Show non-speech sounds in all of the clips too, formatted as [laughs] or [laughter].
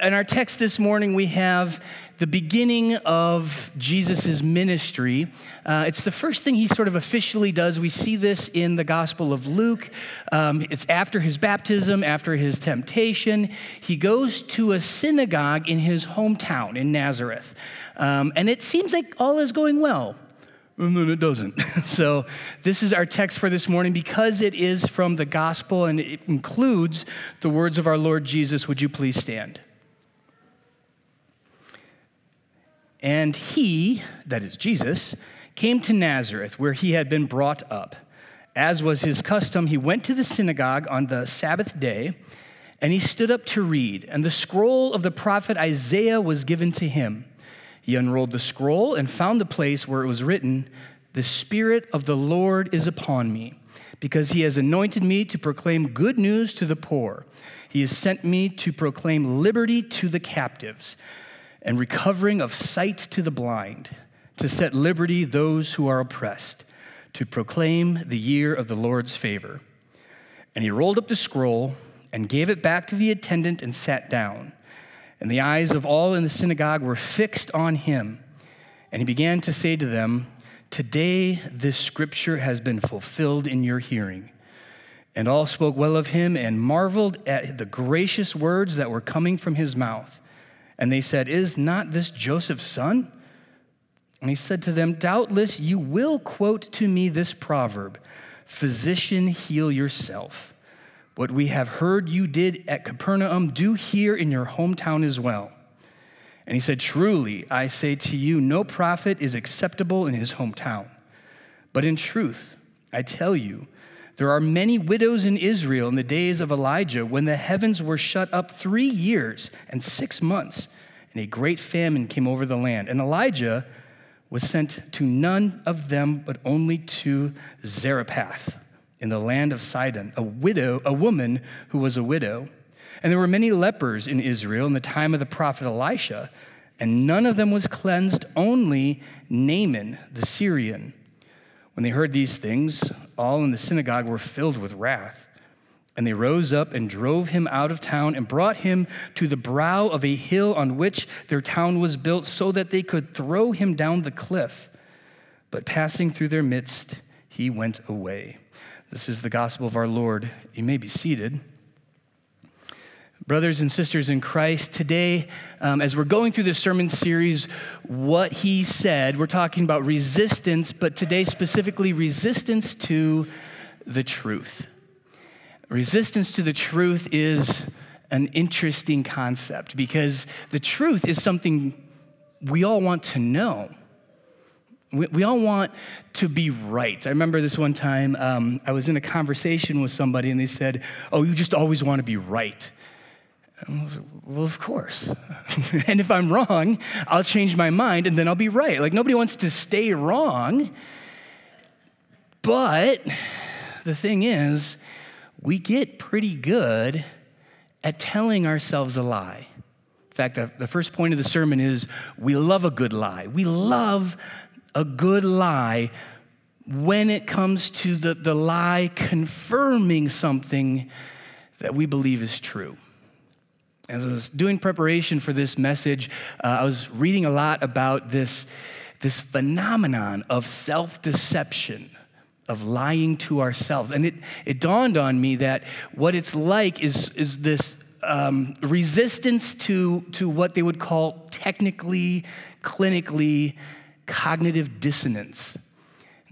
In our text this morning, we have the beginning of Jesus' ministry. Uh, it's the first thing he sort of officially does. We see this in the Gospel of Luke. Um, it's after his baptism, after his temptation. He goes to a synagogue in his hometown in Nazareth. Um, and it seems like all is going well. And then it doesn't. [laughs] so, this is our text for this morning because it is from the gospel and it includes the words of our Lord Jesus. Would you please stand? And he, that is Jesus, came to Nazareth, where he had been brought up. As was his custom, he went to the synagogue on the Sabbath day, and he stood up to read. And the scroll of the prophet Isaiah was given to him. He unrolled the scroll and found the place where it was written, The Spirit of the Lord is upon me, because he has anointed me to proclaim good news to the poor. He has sent me to proclaim liberty to the captives and recovering of sight to the blind, to set liberty those who are oppressed, to proclaim the year of the Lord's favor. And he rolled up the scroll and gave it back to the attendant and sat down. And the eyes of all in the synagogue were fixed on him. And he began to say to them, Today this scripture has been fulfilled in your hearing. And all spoke well of him and marveled at the gracious words that were coming from his mouth. And they said, Is not this Joseph's son? And he said to them, Doubtless you will quote to me this proverb Physician, heal yourself. What we have heard you did at Capernaum, do here in your hometown as well. And he said, Truly, I say to you, no prophet is acceptable in his hometown. But in truth, I tell you, there are many widows in Israel in the days of Elijah when the heavens were shut up three years and six months, and a great famine came over the land. And Elijah was sent to none of them, but only to Zarephath in the land of Sidon, a widow, a woman who was a widow. And there were many lepers in Israel in the time of the prophet Elisha, and none of them was cleansed, only Naaman the Syrian. When they heard these things, all in the synagogue were filled with wrath. And they rose up and drove him out of town and brought him to the brow of a hill on which their town was built, so that they could throw him down the cliff. But passing through their midst, he went away. This is the gospel of our Lord. You may be seated. Brothers and sisters in Christ, today, um, as we're going through this sermon series, what he said, we're talking about resistance, but today specifically resistance to the truth. Resistance to the truth is an interesting concept because the truth is something we all want to know. We, we all want to be right. I remember this one time um, I was in a conversation with somebody and they said, Oh, you just always want to be right. Well, of course. [laughs] and if I'm wrong, I'll change my mind and then I'll be right. Like, nobody wants to stay wrong. But the thing is, we get pretty good at telling ourselves a lie. In fact, the, the first point of the sermon is we love a good lie. We love a good lie when it comes to the, the lie confirming something that we believe is true. As I was doing preparation for this message, uh, I was reading a lot about this, this phenomenon of self deception, of lying to ourselves. And it, it dawned on me that what it's like is, is this um, resistance to, to what they would call technically, clinically, cognitive dissonance.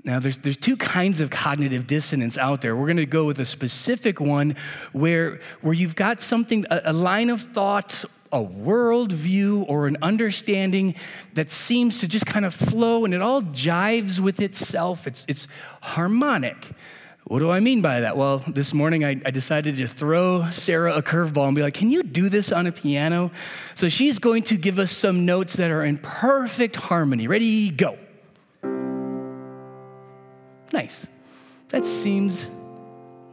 Now, there's, there's two kinds of cognitive dissonance out there. We're going to go with a specific one where, where you've got something, a, a line of thought, a worldview, or an understanding that seems to just kind of flow and it all jives with itself. It's, it's harmonic. What do I mean by that? Well, this morning I, I, decided to throw Sarah a curveball and be like, Can you do this on a piano? So she's going to give us some notes that are in perfect harmony. Ready, go. Nice. That seems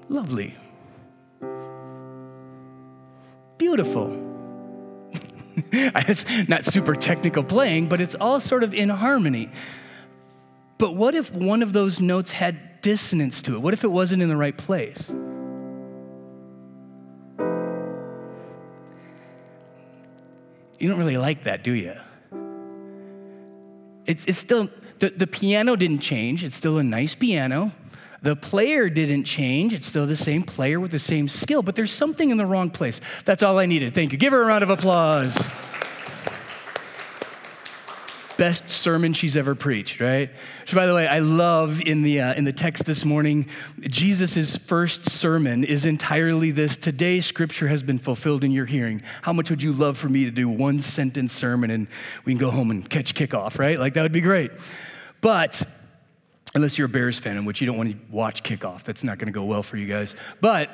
lovely. Beautiful. [laughs] it's not super technical playing, but it's all sort of in harmony. But what if one of those notes had dissonance to it? What if it wasn't in the right place? You don't really like that, do you? It's, it's still, the, the piano didn't change. It's still a nice piano. The player didn't change. It's still the same player with the same skill, but there's something in the wrong place. That's all I needed. Thank you. Give her a round of applause best sermon she's ever preached, right? So, by the way, I love in the, uh, in the text this morning, Jesus' first sermon is entirely this Today, scripture has been fulfilled in your hearing. How much would you love for me to do one sentence sermon and we can go home and catch kickoff, right? Like, that would be great. But unless you're a Bears fan, in which you don't want to watch kickoff, that's not going to go well for you guys. But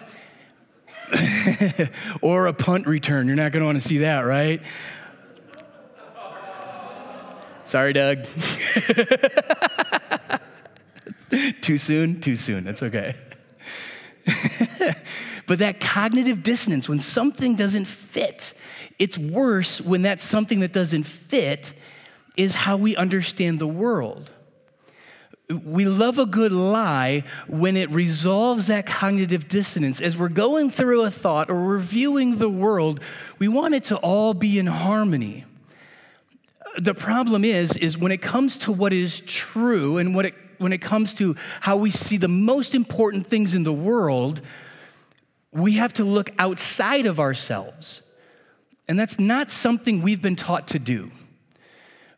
[laughs] or a punt return. You're not going to want to see that, right? Sorry, Doug. [laughs] Too soon? Too soon. That's okay. [laughs] but that cognitive dissonance, when something doesn't fit, it's worse when that something that doesn't fit is how we understand the world. We love a good lie when it resolves that cognitive dissonance. As we're going through a thought or reviewing the world, we want it to all be in harmony the problem is, is when it comes to what is true and what it, when it comes to how we see the most important things in the world, we have to look outside of ourselves. And that's not something we've been taught to do.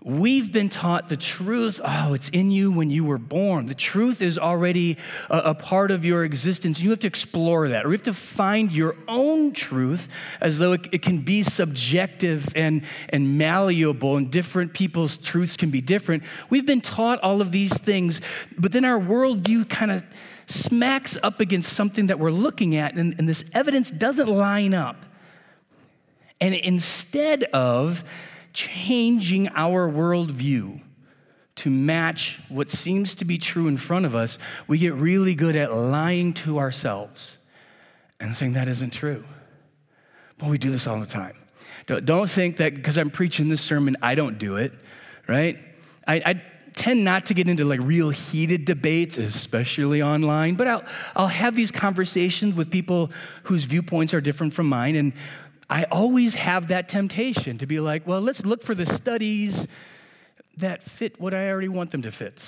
We've been taught the truth. Oh, it's in you when you were born. The truth is already a, a, part of your existence. You have to explore that, or you have to find your own truth as though it, it can be subjective and, and malleable, and different people's truths can be different. We've been taught all of these things, but then our worldview kind of smacks up against something that we're looking at, and, and this evidence doesn't line up. And instead of changing our worldview to match what seems to be true in front of us, we get really good at lying to ourselves and saying that isn't true. But we do this all the time. Don't think that because I'm preaching this sermon, I don't do it, right? I, I, tend not to get into like real heated debates, especially online, but I'll, I'll have these conversations with people whose viewpoints are different from mine. And I always have that temptation to be like, well, let's look for the studies that fit what I already want them to fit.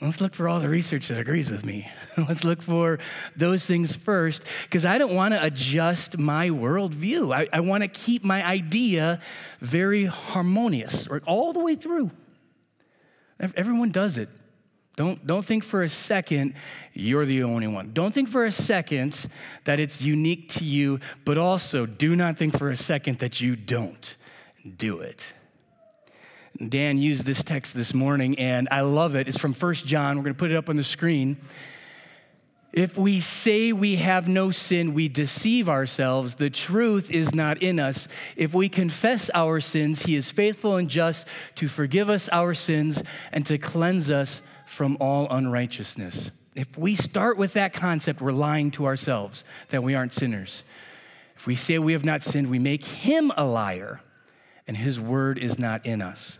Let's look for all the research that agrees with me. [laughs] Let's look for those things first, because I don't want to adjust my worldview. I, I want to keep my idea very harmonious, right, all the way through. Everyone does it. Don't, don't think for a second you're the only one. Don't think for a second that it's unique to you, but also do not think for a second that you don't do it. Dan used this text this morning, and I love it. It's from 1 John. We're going to put it up on the screen. If we say we have no sin, we deceive ourselves. The truth is not in us. If we confess our sins, He is faithful and just to forgive us our sins and to cleanse us from all unrighteousness. If we start with that concept, we're lying to ourselves that we aren't sinners. If we say we have not sinned, we make him a liar, and his word is not in us.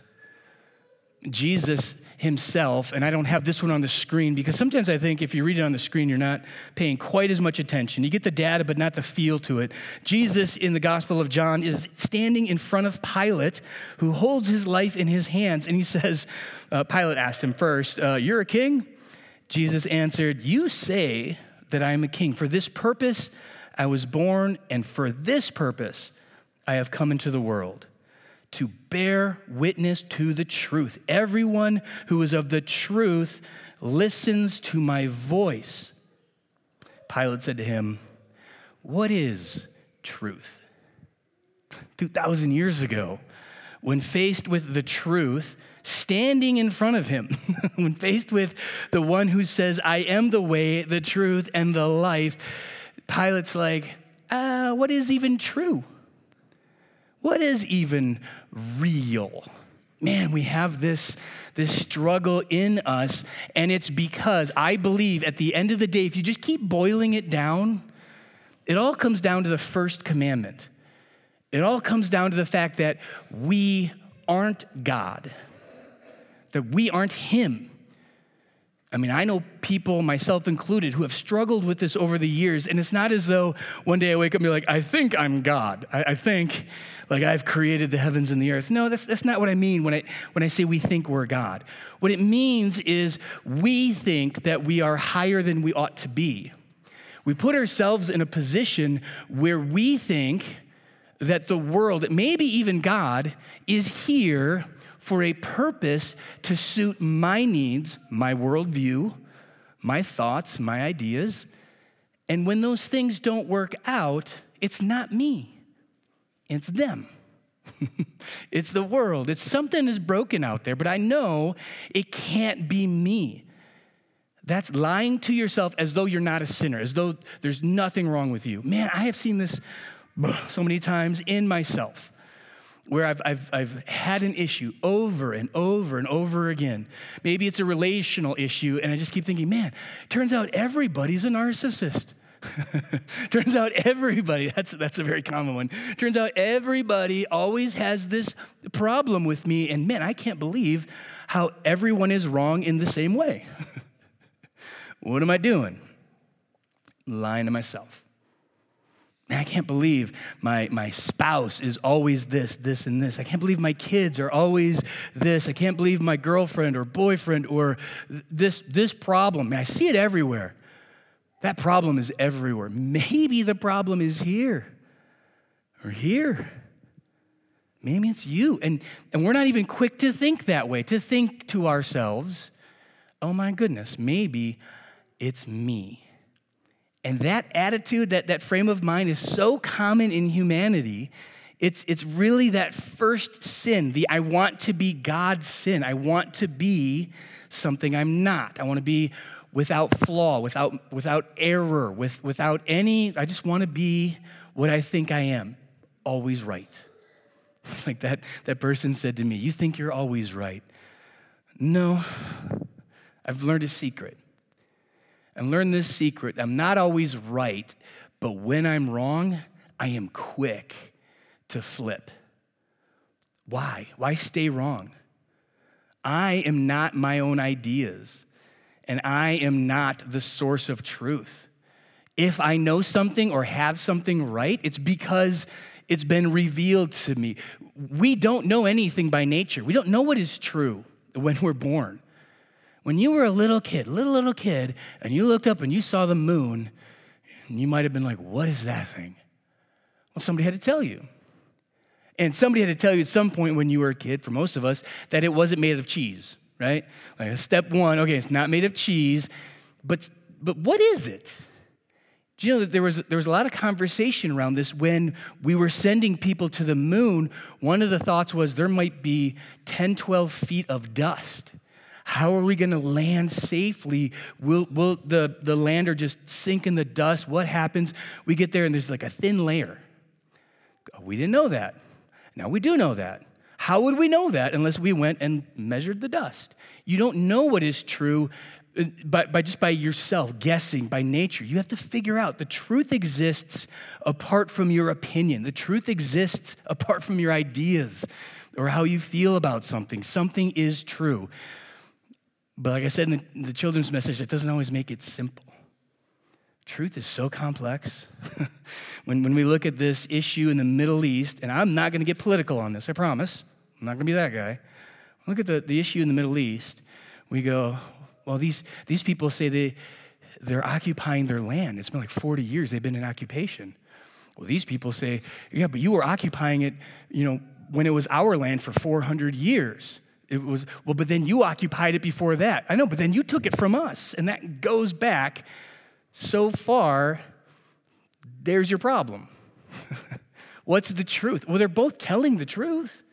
Jesus himself, and I don't have this one on the screen because sometimes I think if you read it on the screen, you're not paying quite as much attention. You get the data, but not the feel to it. Jesus in the Gospel of John is standing in front of Pilate, who holds his life in his hands, and he says, uh, Pilate asked him first, uh, You're a king? Jesus answered, You say that I am a king. For this purpose I was born, and for this purpose I have come into the world to bear witness to the truth. Everyone who is of the truth listens to my voice. Pilate said to him, What is truth? 2,000 years ago, when faced with the truth, standing in front of him, [laughs] when faced with the one who says, I am the way, the truth, and the life, Pilate's like, uh, What is even true? What is even real? Man, we have this, this struggle in us, and it's because I believe at the end of the day, if you just keep boiling it down, it all comes down to the first commandment. It all comes down to the fact that we aren't God, that we aren't Him. I mean, I know people, myself included, who have struggled with this over the years, and it's not as though one day I wake up and be like, I think I'm God. I, I, think like I've created the heavens and the earth. No, that's, that's not what I mean when I, when I say we think we're God. What it means is we think that we are higher than we ought to be. We put ourselves in a position where we think that the world, maybe even God, is here for a purpose to suit my needs, my worldview, my thoughts, my ideas. And when those things don't work out, it's not me, it's them. [laughs] it's the world. It's something is broken out there, but I know it can't be me. That's lying to yourself as though you're not a sinner, as though there's nothing wrong with you. Man, I have seen this [sighs] so many times in myself where I've, I've, I've had an issue over and over and over again. Maybe it's a relational issue, and I just keep thinking, man, turns out everybody's a narcissist. [laughs] turns out everybody, that's, that's a very common one. Turns out everybody always has this problem with me, and man, I can't believe how everyone is wrong in the same way. [laughs] what am I doing? Lying to myself. Man, I can't believe my, my spouse is always this, this, and this. I can't believe my kids are always this. I can't believe my girlfriend or boyfriend or this, this problem. Man, I see it everywhere. That problem is everywhere. Maybe the problem is here or here. Maybe it's you. And, and we're not even quick to think that way, to think to ourselves, oh my goodness, maybe it's me. And that attitude, that, that frame of mind is so common in humanity. It's, it's really that first sin, the I want to be God's sin. I want to be something I'm not. I want to be without flaw, without, without error, with, without any, I just want to be what I think I am, always right. It's [laughs] like that, that person said to me, You think you're always right. No, I've learned a secret and learn this secret I'm not always right, but when I'm wrong, I am quick to flip. Why? Why stay wrong? I am not my own ideas, and I am not the source of truth. If I know something or have something right, it's because it's been revealed to me. We don't know anything by nature, we don't know what is true when we're born. When you were a little kid, little, little kid, and you looked up and you saw the moon, and you might have been like, What is that thing? Well, somebody had to tell you. And somebody had to tell you at some point when you were a kid, for most of us, that it wasn't made of cheese, right? Like step one, okay, it's not made of cheese, but, but what is it? Do you know that there was, there was a lot of conversation around this when we were sending people to the moon? One of the thoughts was there might be 10, 12 feet of dust. How are we going to land safely? Will, will the, the lander just sink in the dust? What happens? We get there and there's like a thin layer. We didn't know that. Now we do know that. How would we know that unless we went and measured the dust? You don't know what is true uh, by, by just by yourself guessing by nature you have to figure out the truth exists apart from your opinion the truth exists apart from your ideas or how you feel about something something is true but like I said in the, the children's message, it doesn't always make it simple. Truth is so complex. [laughs] when, when we look at this issue in the Middle East, and I'm not going to get political on this, I promise. I'm not going to be that guy. Look at the, the issue in the Middle East. We go, well, these, these people say they, they're occupying their land. It's been like 40 years they've been in occupation. Well, these people say, yeah, but you were occupying it, you know, when it was our land for 400 years. It was, well, but then you occupied it before that. I know, but then you took it from us. And that goes back so far, there's your problem. [laughs] What's the truth? Well, they're both telling the truth.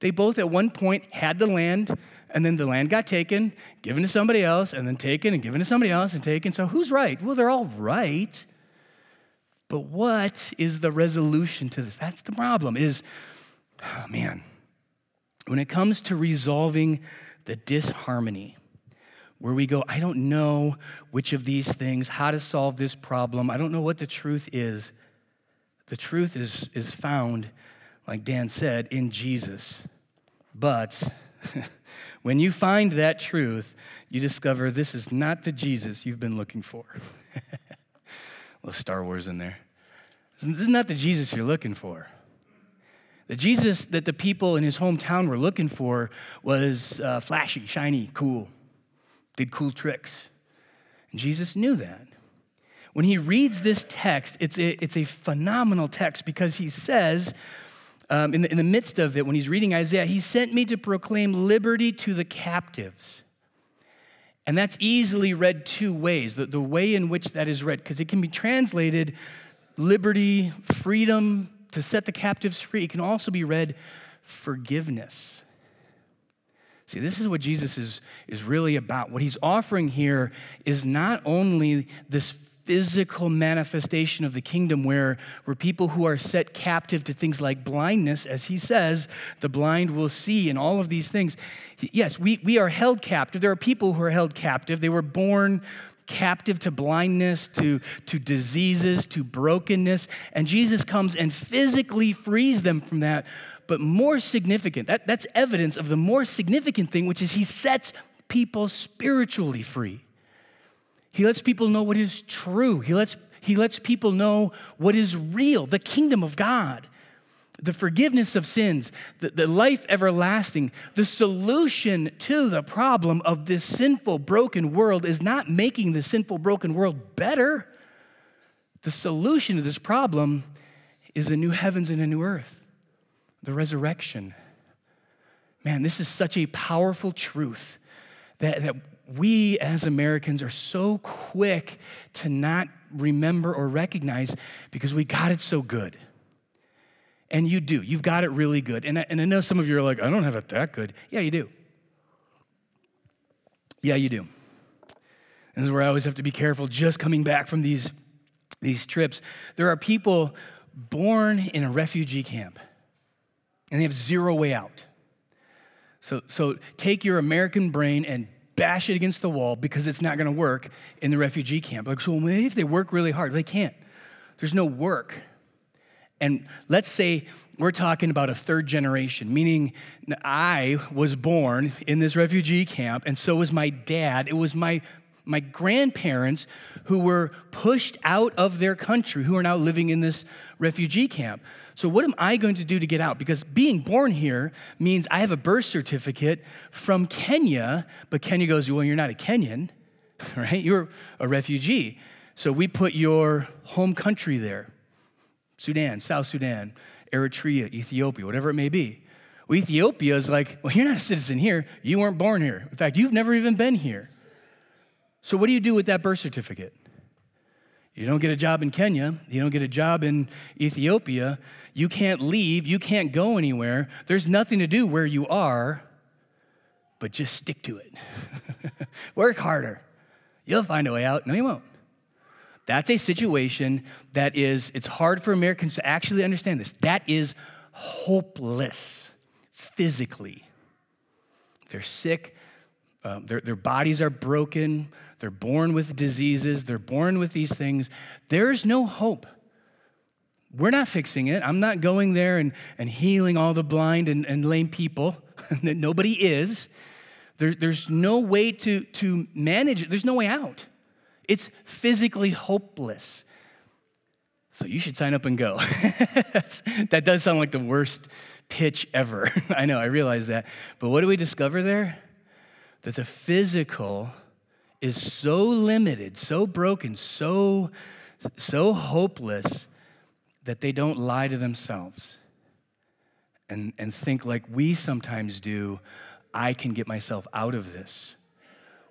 They both at one point had the land, and then the land got taken, given to somebody else, and then taken and given to somebody else and taken. So who's right? Well, they're all right. But what is the resolution to this? That's the problem. Is oh man, when it comes to resolving the disharmony, where we go, I don't know which of these things, how to solve this problem, I don't know what the truth is. The truth is, is found, like Dan said, in Jesus. But [laughs] when you find that truth, you discover this is not the Jesus you've been looking for. [laughs] little Star Wars in there. This is not the Jesus you're looking for. The Jesus that the people in his hometown were looking for was uh, flashy, shiny, cool, did cool tricks. And Jesus knew that. When he reads this text, it's a, it's a phenomenal text because he says, um, in, the, in the midst of it, when he's reading Isaiah, he sent me to proclaim liberty to the captives. And that's easily read two ways the, the way in which that is read, because it can be translated liberty, freedom, to set the captives free. It can also be read forgiveness. See, this is what Jesus is, is really about. What he's offering here is not only this physical manifestation of the kingdom where, where people who are set captive to things like blindness, as he says, the blind will see, and all of these things. Yes, we, we are held captive. There are people who are held captive. They were born captive to blindness, to, to diseases, to brokenness. And Jesus comes and physically frees them from that. But more significant, that, that's evidence of the more significant thing, which is he sets people spiritually free. He lets people know what is true. He lets, he lets people know what is real, the kingdom of God the forgiveness of sins, the, the life everlasting, the solution to the problem of this sinful, broken world is not making the sinful, broken world better. The solution to this problem is a new heavens and a new earth, the resurrection. Man, this is such a powerful truth that, that we as Americans are so quick to not remember or recognize because we got it so good. And you do. You've got it really good. And I, and I know some of you are like, I don't have it that good. Yeah, you do. Yeah, you do. This is where I always have to be careful just coming back from these, these trips. There are people born in a refugee camp, and they have zero way out. So, so take your American brain and bash it against the wall because it's not going to work in the refugee camp. Like, so maybe if they work really hard, they can't. There's no work. And let's say we're talking about a third generation, meaning I was born in this refugee camp, and so was my dad. It was my, my grandparents who were pushed out of their country, who are now living in this refugee camp. So, what am I going to do to get out? Because being born here means I have a birth certificate from Kenya, but Kenya goes, Well, you're not a Kenyan, [laughs] right? You're a refugee. So, we put your home country there. Sudan, South Sudan, Eritrea, Ethiopia, whatever it may be. Well, Ethiopia is like, well, you're not a citizen here. You weren't born here. In fact, you've never even been here. So, what do you do with that birth certificate? You don't get a job in Kenya. You don't get a job in Ethiopia. You can't leave. You can't go anywhere. There's nothing to do where you are, but just stick to it. [laughs] Work harder. You'll find a way out. No, you won't. That's a situation that is, it's hard for Americans to actually understand this. That is hopeless physically. They're sick, um, their, their bodies are broken, they're born with diseases, they're born with these things. There's no hope. We're not fixing it. I'm not going there and, and healing all the blind and, and lame people. [laughs] Nobody is. There, there's no way to, to manage it, there's no way out. It's physically hopeless. So you should sign up and go. [laughs] that does sound like the worst pitch ever. [laughs] I know, I realize that. But what do we discover there? That the physical is so limited, so broken, so, so hopeless that they don't lie to themselves and, and think like we sometimes do I can get myself out of this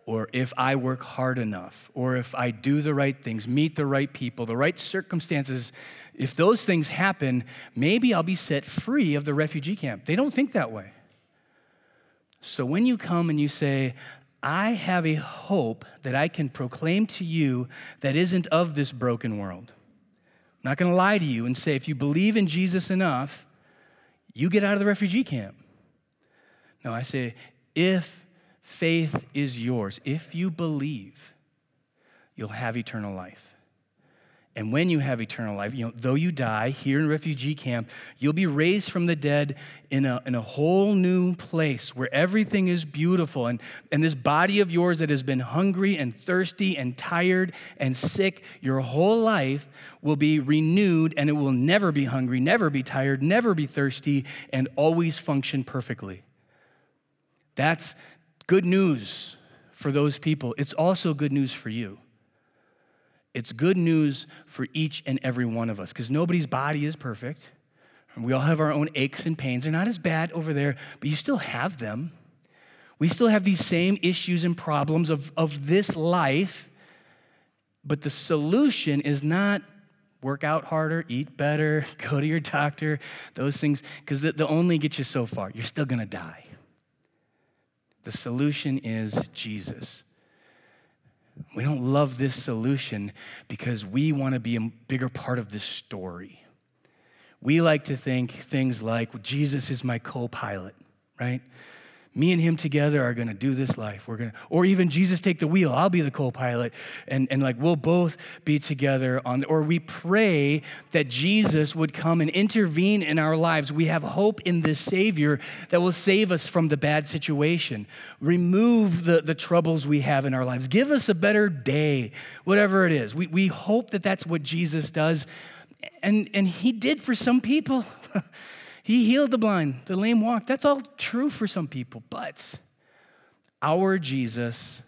or if I work hard enough, or if I do the right things, meet the right people, the right circumstances, if those things happen, maybe I'll be set free of the refugee camp. They don't think that way. So when you come and you say, I have a hope that I can proclaim to you that isn't of this broken world. I'm not going to lie to you and say, if you believe in Jesus enough, you get out of the refugee camp. No, I say, if faith is yours. If you believe, you'll have eternal life. And when you have eternal life, you know, though you die here in refugee camp, you'll be raised from the dead in a, in a whole new place where everything is beautiful. And, and this body of yours that has been hungry and thirsty and tired and sick your whole life will be renewed and it will never be hungry, never be tired, never be thirsty, and always function perfectly. That's good news for those people. It's also good news for you. It's good news for each and every one of us because nobody's body is perfect. We all have our own aches and pains. They're not as bad over there, but you still have them. We still have these same issues and problems of, of this life, but the solution is not work out harder, eat better, [laughs] go to your doctor, those things, because they'll only get you so far. You're still to die. The solution is Jesus. We don't love this solution because we want to be a bigger part of this story. We like to think things like, Jesus is my co pilot, right? Me and him together are going to do this life. We're going to or even jesus take the wheel i'll be the co-pilot and, and like we'll both be together on or we pray that jesus would come and intervene in our lives. We have hope in this savior that will save us from the bad situation. Remove the, the troubles we have in our lives. Give us a better day whatever it is. We, we hope that that's what jesus does. And and he did for some people [laughs] He healed the blind, the lame walked. That's all true for some people. But our Jesus,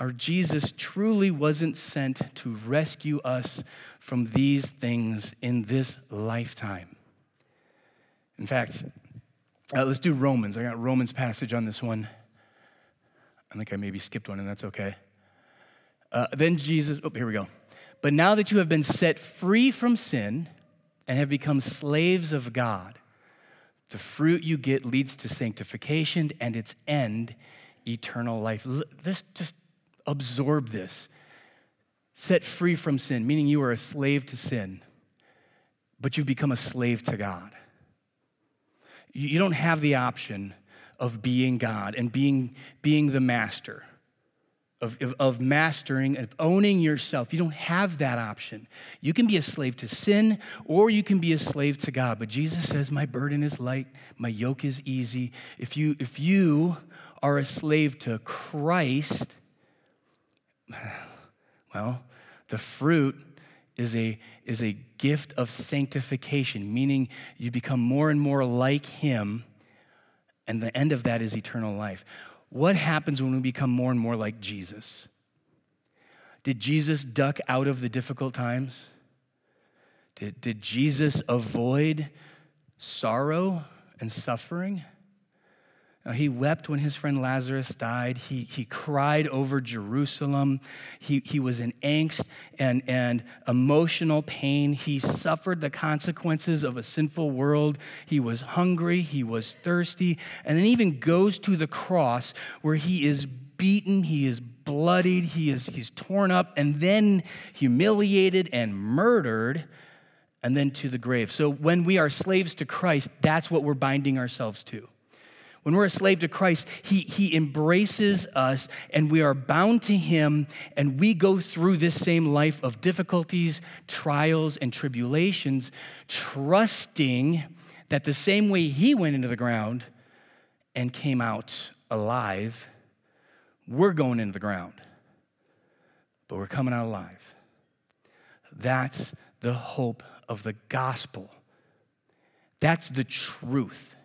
our Jesus truly wasn't sent to rescue us from these things in this lifetime. In fact, uh, let's do Romans. I got Romans passage on this one. I think I maybe skipped one, and that's okay. Uh, then Jesus, oh, here we go. But now that you have been set free from sin, and have become slaves of God. The fruit you get leads to sanctification and its end, eternal life. Just absorb this. Set free from sin, meaning you are a slave to sin, but you've become a slave to God. You don't have the option of being God and being, being the master of, of, of, mastering, of owning yourself. You don't have that option. You can be a slave to sin or you can be a slave to God. But Jesus says, My burden is light, my yoke is easy. If you, if you are a slave to Christ, [sighs] well, the fruit is a, is a gift of sanctification, meaning you become more and more like Him, and the end of that is eternal life. What happens when we become more and more like Jesus? Did Jesus duck out of the difficult times? Did, did Jesus avoid sorrow and suffering? Uh, he wept when his friend Lazarus died. He, he cried over Jerusalem. He, he was in angst and, and emotional pain. He suffered the consequences of a sinful world. He was hungry. He was thirsty. And then even goes to the cross where he is beaten. He is bloodied. He is, he's torn up and then humiliated and murdered and then to the grave. So when we are slaves to Christ, that's what we're binding ourselves to. When we're a slave to Christ, he, he embraces us and we are bound to Him, and we go through this same life of difficulties, trials, and tribulations, trusting that the same way He went into the ground and came out alive, we're going into the ground, but we're coming out alive. That's the hope of the gospel. That's the truth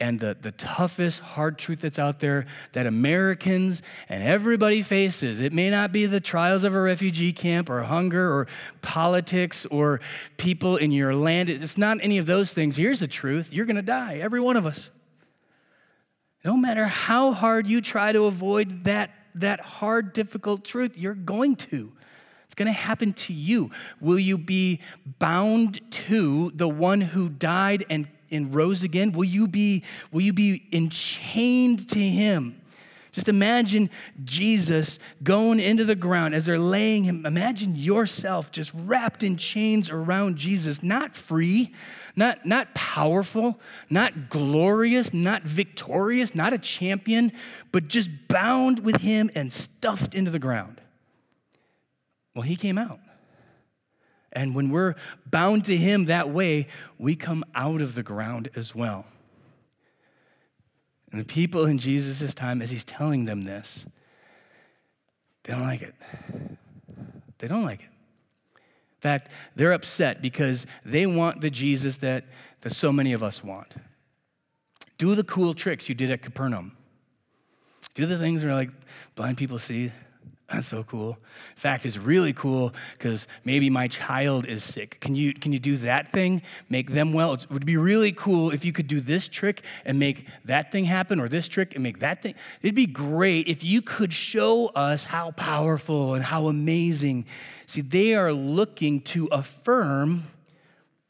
and the, the toughest hard truth that's out there that Americans and everybody faces. It may not be the trials of a refugee camp or hunger or politics or people in your land. It's not any of those things. Here's the truth you're going to die, every one of us. No matter how hard you try to avoid that, that hard, difficult truth, you're going to. It's going to happen to you. Will you be bound to the one who died and and rose again, will you be, will you be enchained to him? Just imagine Jesus going into the ground as they're laying him. Imagine yourself just wrapped in chains around Jesus, not free, not, not powerful, not glorious, not victorious, not a champion, but just bound with him and stuffed into the ground. Well, he came out. And when we're bound to Him that way, we come out of the ground as well. And the people in Jesus' time, as He's telling them this, they don't like it. They don't like it. In fact, they're upset because they want the Jesus that, that so many of us want. Do the cool tricks you did at Capernaum. Do the things where like blind people see. That's so cool. In fact, it's really cool because maybe my child is sick. Can you, can you do that thing? Make them well? It would be really cool if you could do this trick and make that thing happen, or this trick and make that thing. It'd be great if you could show us how powerful and how amazing. See, they are looking to affirm,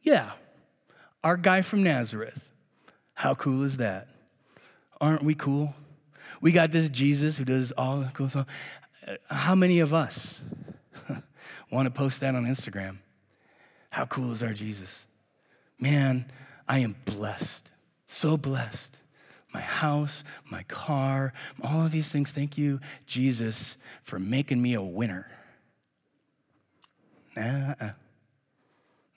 yeah, our guy from Nazareth. How cool is that? Aren't we cool? We got this Jesus who does all the cool stuff. How many of us [laughs] want to post that on Instagram? How cool is our Jesus? Man, I am blessed, so blessed. My house, my car, all of these things. Thank you, Jesus, for making me a winner. Uh-uh.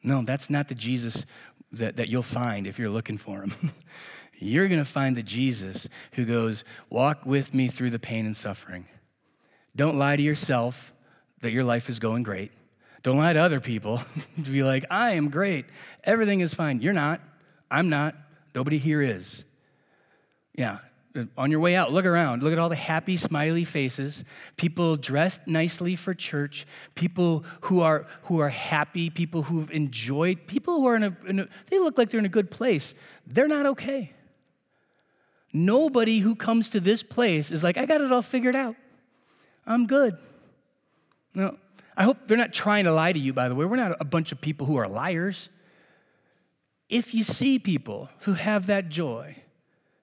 No, that's not the Jesus that, that you'll find if you're looking for him. [laughs] you're going to find the Jesus who goes, Walk with me through the pain and suffering. Don't lie to yourself that your life is going great. Don't lie to other people [laughs] to be like, I am great. Everything is fine. You're not. I'm not. Nobody here is. Yeah. On your way out, look around. Look at all the happy, smiley faces. People dressed nicely for church. People who are who are happy. People who've enjoyed. People who are in a, in a they look like they're in a good place. They're not okay. Nobody who comes to this place is like, I got it all figured out. I'm good. No, I hope they're not trying to lie to you, by the way. We're not a bunch of people who are liars. If you see people who have that joy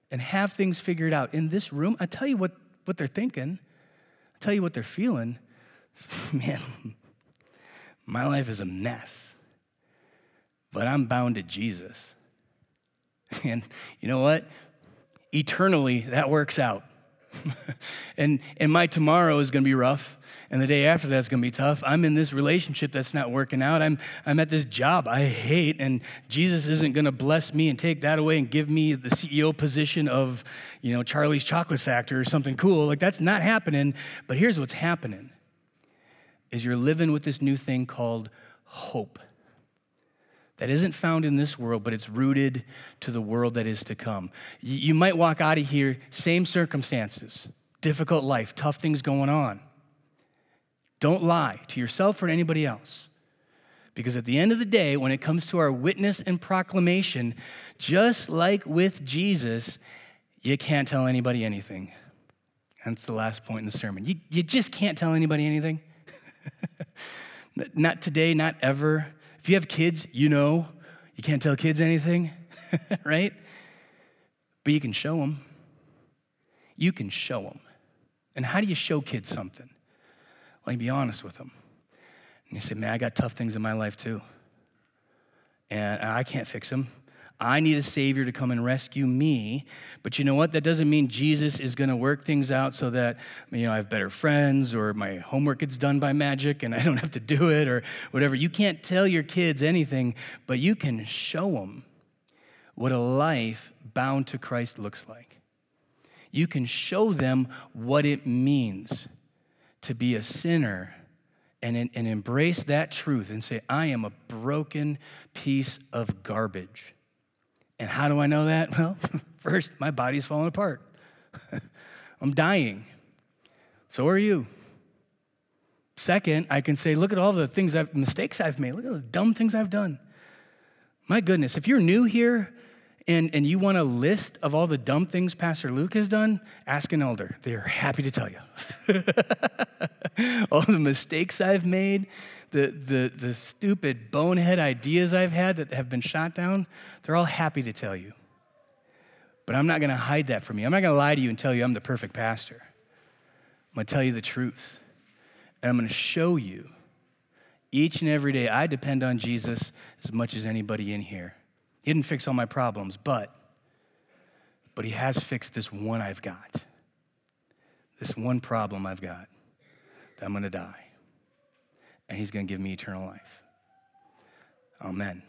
and have things figured out in this room, I tell you what, what they're thinking, I tell you what they're feeling. [laughs] Man, my life is a mess, but I'm bound to Jesus. [laughs] And you know what? Eternally, that works out. [laughs] and, and my tomorrow is going to be rough and the day after that's going to be tough. I'm in this relationship that's not working out. I'm, I'm at this job i hate and jesus isn't going to bless me and take that away and give me the ceo position of you know charlie's chocolate factory or something cool. Like that's not happening. But here's what's happening is you're living with this new thing called hope that isn't found in this world, but it's rooted to the world that is to come. You might walk out of here, same circumstances, difficult life, tough things going on. Don't lie to yourself or anybody else. Because at the end of the day, when it comes to our witness and proclamation, just like with Jesus, you can't tell anybody anything. That's the last point in the sermon. You, you just can't tell anybody anything. [laughs] not today, not ever. If you have kids, you know you can't tell kids anything, [laughs] right? But you can show them. You can show them. And how do you show kids something? Let me be honest with them. And you say, man, I got tough things in my life too. And I can't fix them. I need a Savior to come and rescue me. But you know what? That doesn't mean Jesus is going to work things out so that you know I have better friends or my homework gets done by magic and I don't have to do it or whatever. You can't tell your kids anything, but you can show them what a life bound to Christ looks like. You can show them what it means to be a sinner and, and embrace that truth and say, I am a broken piece of garbage and how do I know that? [laughs] Well, first, my body's falling apart. [laughs] I'm dying. So are you. Second, I can say, look at all the things I've mistakes I've made. Look at the dumb things I've done. My goodness, if you're new here and, and you want a list of all the dumb things Pastor Luke has done, ask an elder. They're happy to tell you. [laughs] all the mistakes I've made, the, the, the stupid bonehead ideas I've had that have been shot down, they're all happy to tell you. But I'm not going to hide that from you. I'm not going to lie to you and tell you I'm the perfect pastor. I'm going to tell you the truth. And I'm going to show you each and every day I depend on Jesus as much as anybody in here. He didn't fix all my problems, but but he has fixed this one I've got. This one problem I've got that I'm going to die and he's going to give me eternal life. Amen.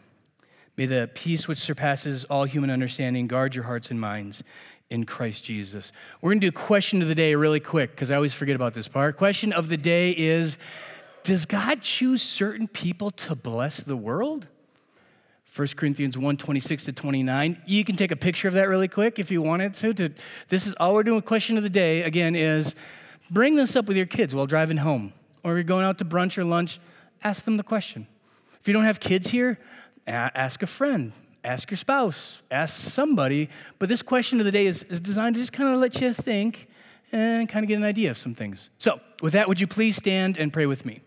May the peace which surpasses all human understanding guard your hearts and minds in Christ Jesus. We're going to do question of the day really quick because I always forget about this part. Question of the day is Does God choose certain people to bless the world? 1 Corinthians 1 26 to 29. You can take a picture of that really quick if you wanted to. to this is all we're doing. Question of the day, again, is bring this up with your kids while driving home or you're going out to brunch or lunch. Ask them the question. If you don't have kids here, ask a friend, ask your spouse, ask somebody. But this question of the day is, is designed to just kind of let you think and kind of get an idea of some things. So, with that, would you please stand and pray with me?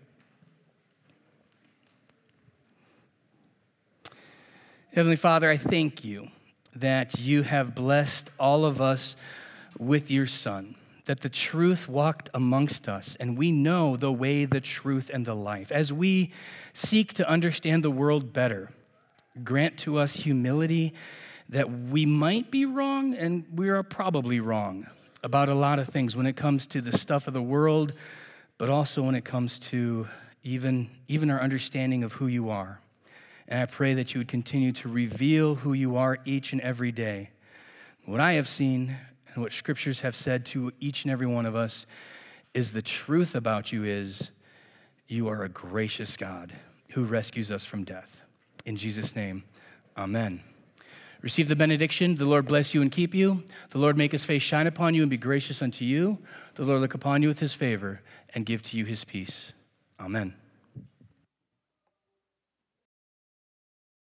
Heavenly Father, I thank you that you have blessed all of us with your Son, that the truth walked amongst us, and we know the way, the truth, and the life. As we seek to understand the world better, grant to us humility that we might be wrong, and we are probably wrong about a lot of things when it comes to the stuff of the world, but also when it comes to even, even our understanding of who you are. And I pray that you would continue to reveal who you are each and every day. What I have seen and what scriptures have said to each and every one of us is the truth about you is you are a gracious God who rescues us from death. In Jesus' name, amen. Receive the benediction. The Lord bless you and keep you. The Lord make his face shine upon you and be gracious unto you. The Lord look upon you with his favor and give to you his peace. Amen.